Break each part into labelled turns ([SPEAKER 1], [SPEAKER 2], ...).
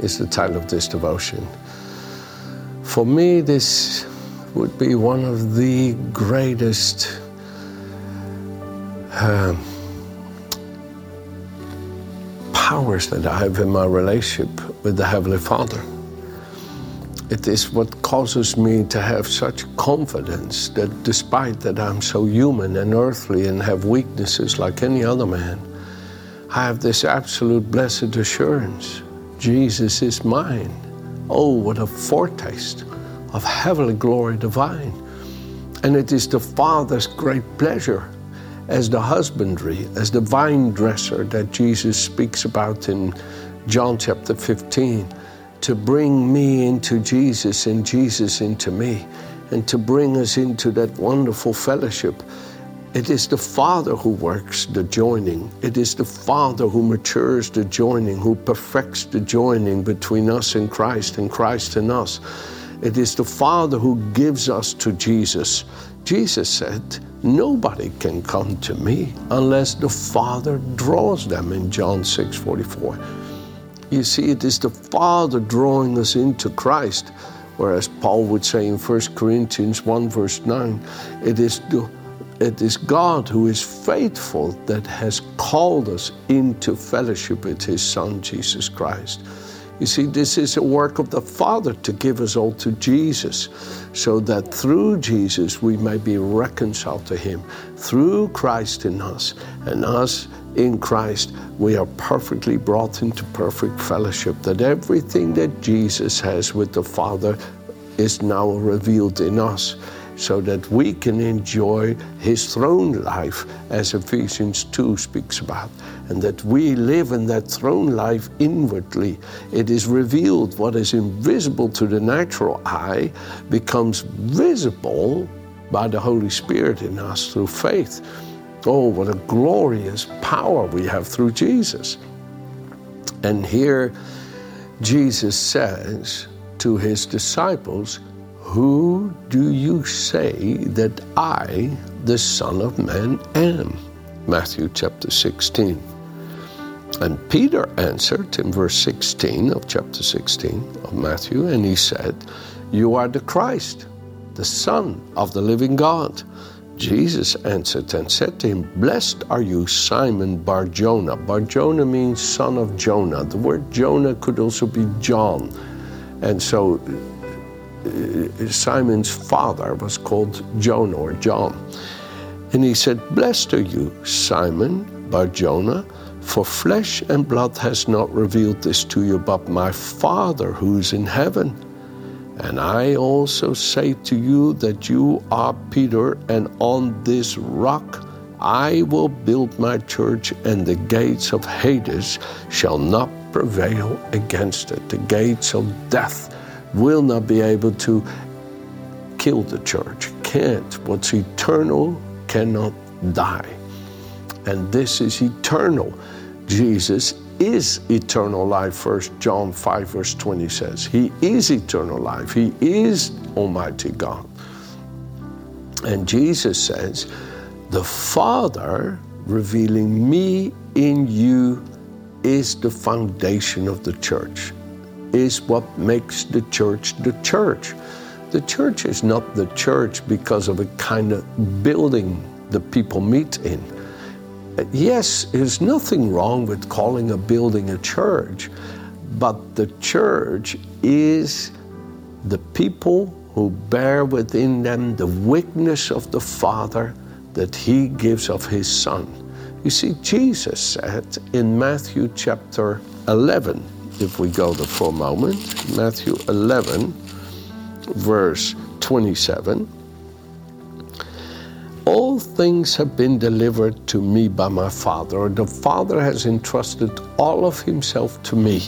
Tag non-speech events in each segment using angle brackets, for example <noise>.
[SPEAKER 1] is the title of this devotion. For me, this would be one of the greatest um, powers that I have in my relationship with the Heavenly Father. It is what causes me to have such confidence that despite that I'm so human and earthly and have weaknesses like any other man, I have this absolute blessed assurance Jesus is mine. Oh, what a foretaste of heavenly glory divine. And it is the Father's great pleasure as the husbandry, as the vine dresser that Jesus speaks about in John chapter 15 to bring me into Jesus and Jesus into me, and to bring us into that wonderful fellowship. It is the Father who works the joining. It is the Father who matures the joining, who perfects the joining between us and Christ and Christ and us. It is the Father who gives us to Jesus. Jesus said, Nobody can come to me unless the Father draws them in John 6 44. You see, it is the Father drawing us into Christ, whereas Paul would say in 1 Corinthians 1, verse 9, it is, the, it is God who is faithful that has called us into fellowship with His Son, Jesus Christ. You see, this is a work of the Father to give us all to Jesus, so that through Jesus we may be reconciled to Him, through Christ in us, and us in Christ, we are perfectly brought into perfect fellowship, that everything that Jesus has with the Father is now revealed in us, so that we can enjoy His throne life, as Ephesians 2 speaks about, and that we live in that throne life inwardly. It is revealed what is invisible to the natural eye becomes visible by the Holy Spirit in us through faith. Oh, what a glorious power we have through Jesus. And here Jesus says to his disciples, Who do you say that I, the Son of Man, am? Matthew chapter 16. And Peter answered in verse 16 of chapter 16 of Matthew, and he said, You are the Christ, the Son of the living God. Jesus answered and said to him, Blessed are you, Simon Bar Jonah. Bar Jonah means son of Jonah. The word Jonah could also be John. And so Uh, Simon's father was called Jonah or John. And he said, Blessed are you, Simon Barjona, for flesh and blood has not revealed this to you, but my Father who is in heaven. And I also say to you that you are Peter, and on this rock I will build my church, and the gates of Hades shall not prevail against it. The gates of death will not be able to kill the church. Can't. What's eternal cannot die. And this is eternal. Jesus is eternal life, First John 5, verse 20 says. He is eternal life. He is Almighty God. And Jesus says, The Father revealing me in you is the foundation of the church, is what makes the church the church. The church is not the church because of a kind of building the people meet in yes, there's nothing wrong with calling a building a church, but the church is the people who bear within them the witness of the Father that He gives of His Son. You see, Jesus said in Matthew chapter 11, if we go there for a moment, Matthew 11, verse 27 all things have been delivered to me by my Father, the Father has entrusted all of Himself to me.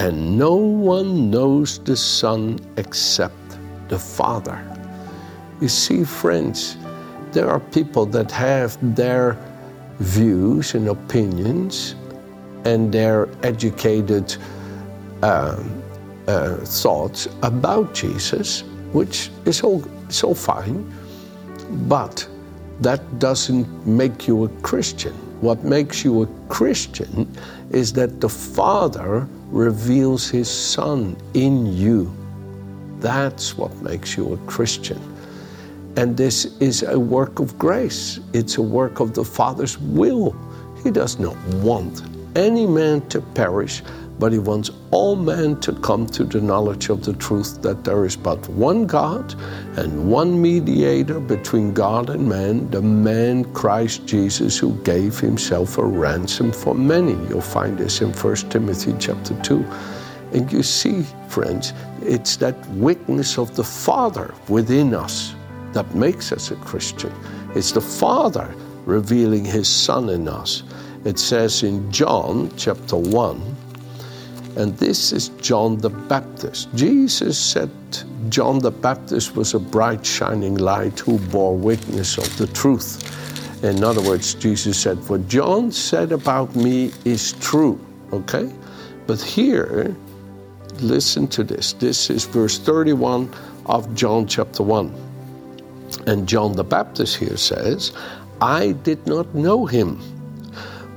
[SPEAKER 1] and no one knows the Son except the Father. You see, friends, there are people that have their views and opinions and their educated uh, uh, thoughts about Jesus, which is all, all fine, but that doesn't make you a Christian. What makes you a Christian is that the Father reveals His Son in you. That's what makes you a Christian. And this is a work of grace, it's a work of the Father's will. He does not want any man to perish, but he wants all men to come to the knowledge of the truth that there is but one God and one mediator between God and man, the man Christ Jesus who gave himself a ransom for many. You'll find this in 1 Timothy chapter 2. And you see, friends, it's that witness of the Father within us that makes us a Christian. It's the Father revealing his Son in us. It says in John chapter 1, and this is John the Baptist. Jesus said John the Baptist was a bright, shining light who bore witness of the truth. In other words, Jesus said, What John said about me is true. Okay? But here, listen to this. This is verse 31 of John chapter 1. And John the Baptist here says, I did not know him,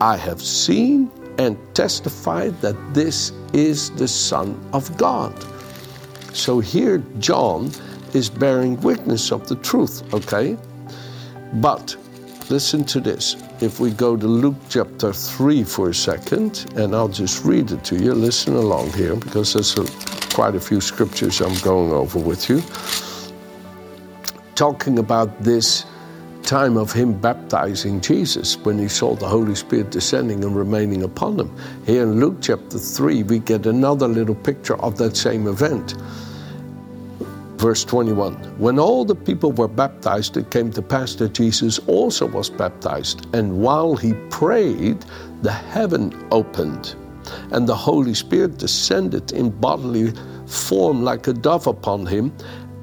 [SPEAKER 1] I have seen and testified that this is the Son of God. So here, John is bearing witness of the truth, okay? But listen to this. If we go to Luke chapter 3 for a second, and I'll just read it to you, listen along here, because there's a, quite a few scriptures I'm going over with you. Talking about this time of him baptizing Jesus when he saw the Holy Spirit descending and remaining upon him. Here in Luke chapter 3, we get another little picture of that same event. Verse 21 When all the people were baptized, it came to pass that Jesus also was baptized. And while he prayed, the heaven opened, and the Holy Spirit descended in bodily form like a dove upon him.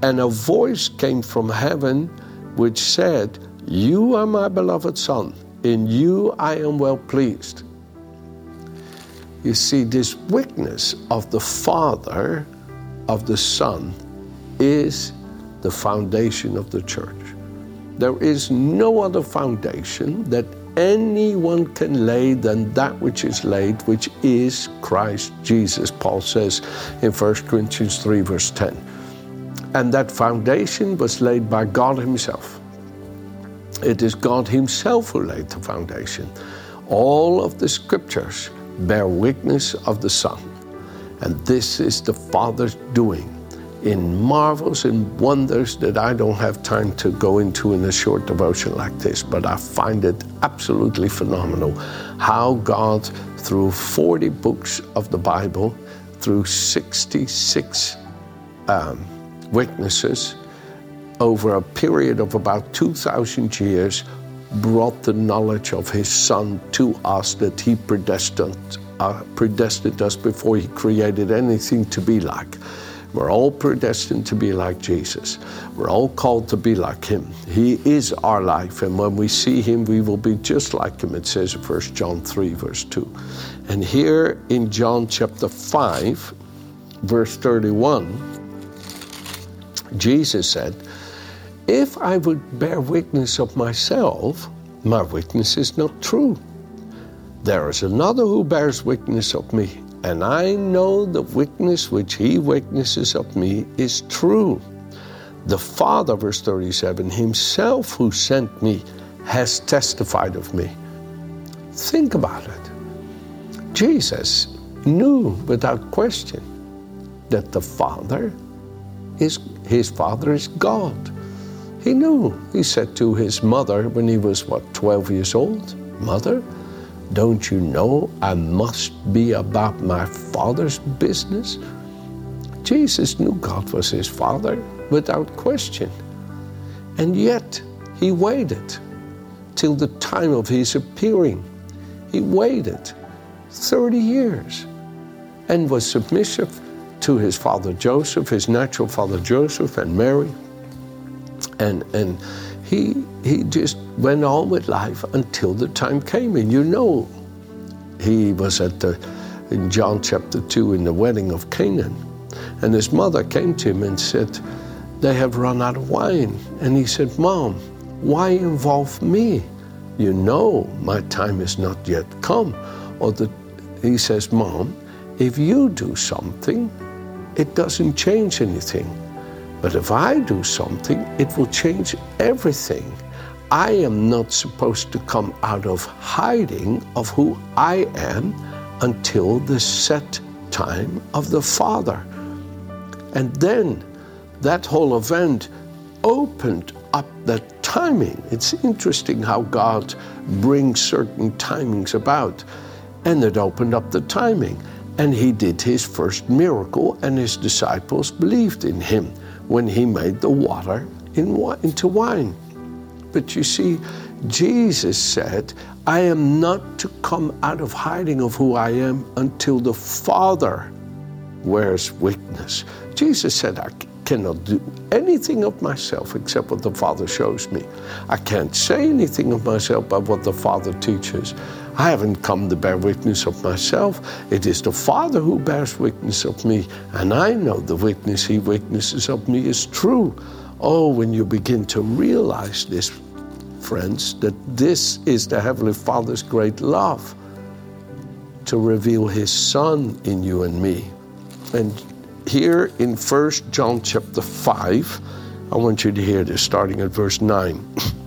[SPEAKER 1] And a voice came from heaven which said, you are my beloved Son. In you I am well pleased. You see, this witness of the Father, of the Son, is the foundation of the church. There is no other foundation that anyone can lay than that which is laid, which is Christ Jesus, Paul says in 1 Corinthians 3, verse 10. And that foundation was laid by God Himself. It is God Himself who laid the foundation. All of the scriptures bear witness of the Son. And this is the Father's doing in marvels and wonders that I don't have time to go into in a short devotion like this, but I find it absolutely phenomenal how God, through 40 books of the Bible, through 66 um, witnesses, over a period of about 2,000 years, brought the knowledge of his Son to us that he predestined, uh, predestined us before he created anything to be like. We're all predestined to be like Jesus. We're all called to be like him. He is our life, and when we see him, we will be just like him, it says in 1 John 3, verse 2. And here in John chapter 5, verse 31, Jesus said, if I would bear witness of myself, my witness is not true. There is another who bears witness of me, and I know the witness which he witnesses of me is true. The Father, verse 37, himself who sent me has testified of me. Think about it. Jesus knew without question that the Father is his Father is God. He knew. He said to his mother when he was, what, 12 years old, Mother, don't you know I must be about my Father's business? Jesus knew God was his Father without question. And yet, he waited till the time of his appearing. He waited 30 years and was submissive to his father Joseph, his natural father Joseph, and Mary. And, and he, he just went on with life until the time came. And you know, he was at the, in John chapter 2 in the wedding of Canaan. And his mother came to him and said, They have run out of wine. And he said, Mom, why involve me? You know my time is not yet come. Or the, he says, Mom, if you do something, it doesn't change anything. But if I do something, it will change everything. I am not supposed to come out of hiding of who I am until the set time of the Father. And then that whole event opened up that timing. It's interesting how God brings certain timings about. And it opened up the timing. And he did his first miracle, and his disciples believed in him when he made the water in, into wine. But you see, Jesus said, I am not to come out of hiding of who I am until the Father wears witness. Jesus said, I cannot do anything of myself except what the Father shows me. I can't say anything of myself but what the Father teaches. I haven't come to bear witness of myself. It is the Father who bears witness of me, and I know the witness He witnesses of me is true. Oh, when you begin to realize this, friends, that this is the Heavenly Father's great love to reveal His Son in you and me. And here in 1 John chapter 5, I want you to hear this starting at verse 9. <clears throat>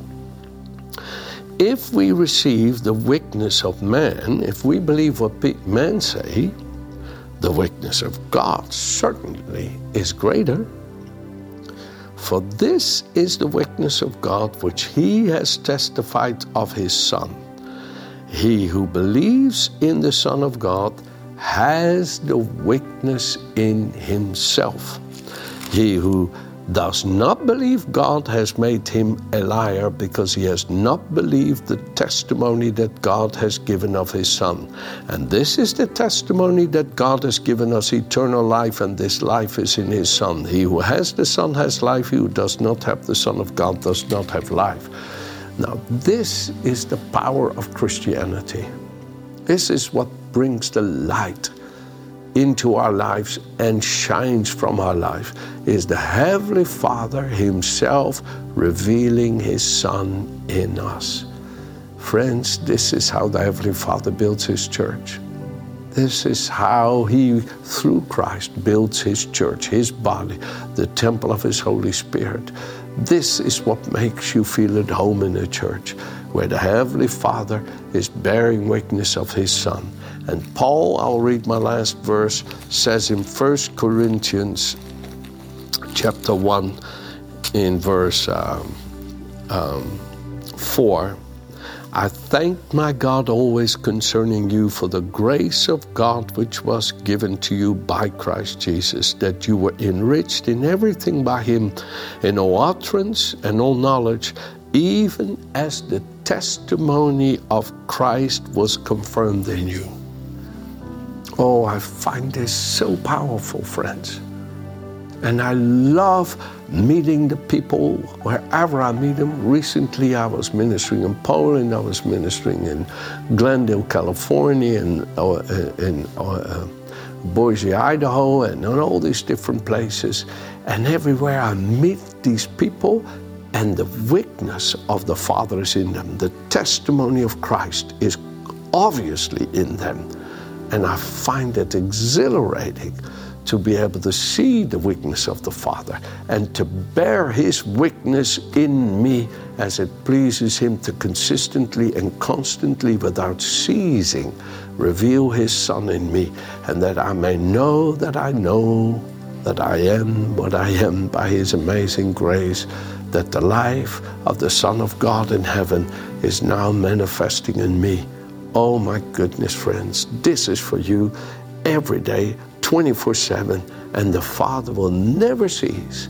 [SPEAKER 1] if we receive the witness of man, if we believe what men say, the witness of God certainly is greater. For this is the witness of God which he has testified of his Son. He who believes in the Son of God has the witness in himself. He who does not believe God has made him a liar because he has not believed the testimony that God has given of his Son. And this is the testimony that God has given us eternal life, and this life is in his Son. He who has the Son has life, he who does not have the Son of God does not have life. Now, this is the power of Christianity. This is what brings the light into our lives and shines from our life is the Heavenly Father Himself revealing His Son in us. Friends, this is how the Heavenly Father builds His church. This is how He, through Christ, builds His church, His body, the temple of His Holy Spirit. This is what makes you feel at home in a church where the Heavenly Father is bearing witness of His Son and Paul, I'll read my last verse, says in 1 Corinthians chapter 1 in verse um, um, 4, I thank my God always concerning you for the grace of God which was given to you by Christ Jesus, that you were enriched in everything by him, in all utterance and all knowledge, even as the testimony of Christ was confirmed in you. Oh, I find this so powerful, friends. And I love meeting the people wherever I meet them. Recently, I was ministering in Poland, I was ministering in Glendale, California, and uh, in uh, Boise, Idaho, and in all these different places. And everywhere I meet these people, and the witness of the Father is in them. The testimony of Christ is obviously in them. And I find it exhilarating to be able to see the weakness of the Father and to bear His weakness in me as it pleases Him to consistently and constantly, without ceasing, reveal His Son in me, and that I may know that I know that I am what I am by His amazing grace, that the life of the Son of God in heaven is now manifesting in me. Oh my goodness, friends, this is for you every day 24 7, and the Father will never cease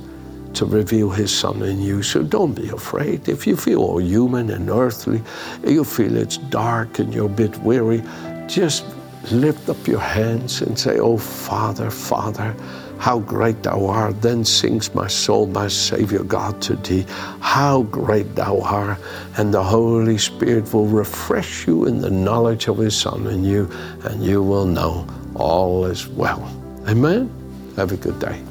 [SPEAKER 1] to reveal His Son in you. So don't be afraid. If you feel all human and earthly, you feel it's dark and you're a bit weary, just lift up your hands and say, Oh, Father, Father, how great thou art. Then sings my soul, my Savior God, to thee. How great thou art. And the Holy Spirit will refresh you in the knowledge of His Son in you, and you will know all is well. Amen? Have a good day.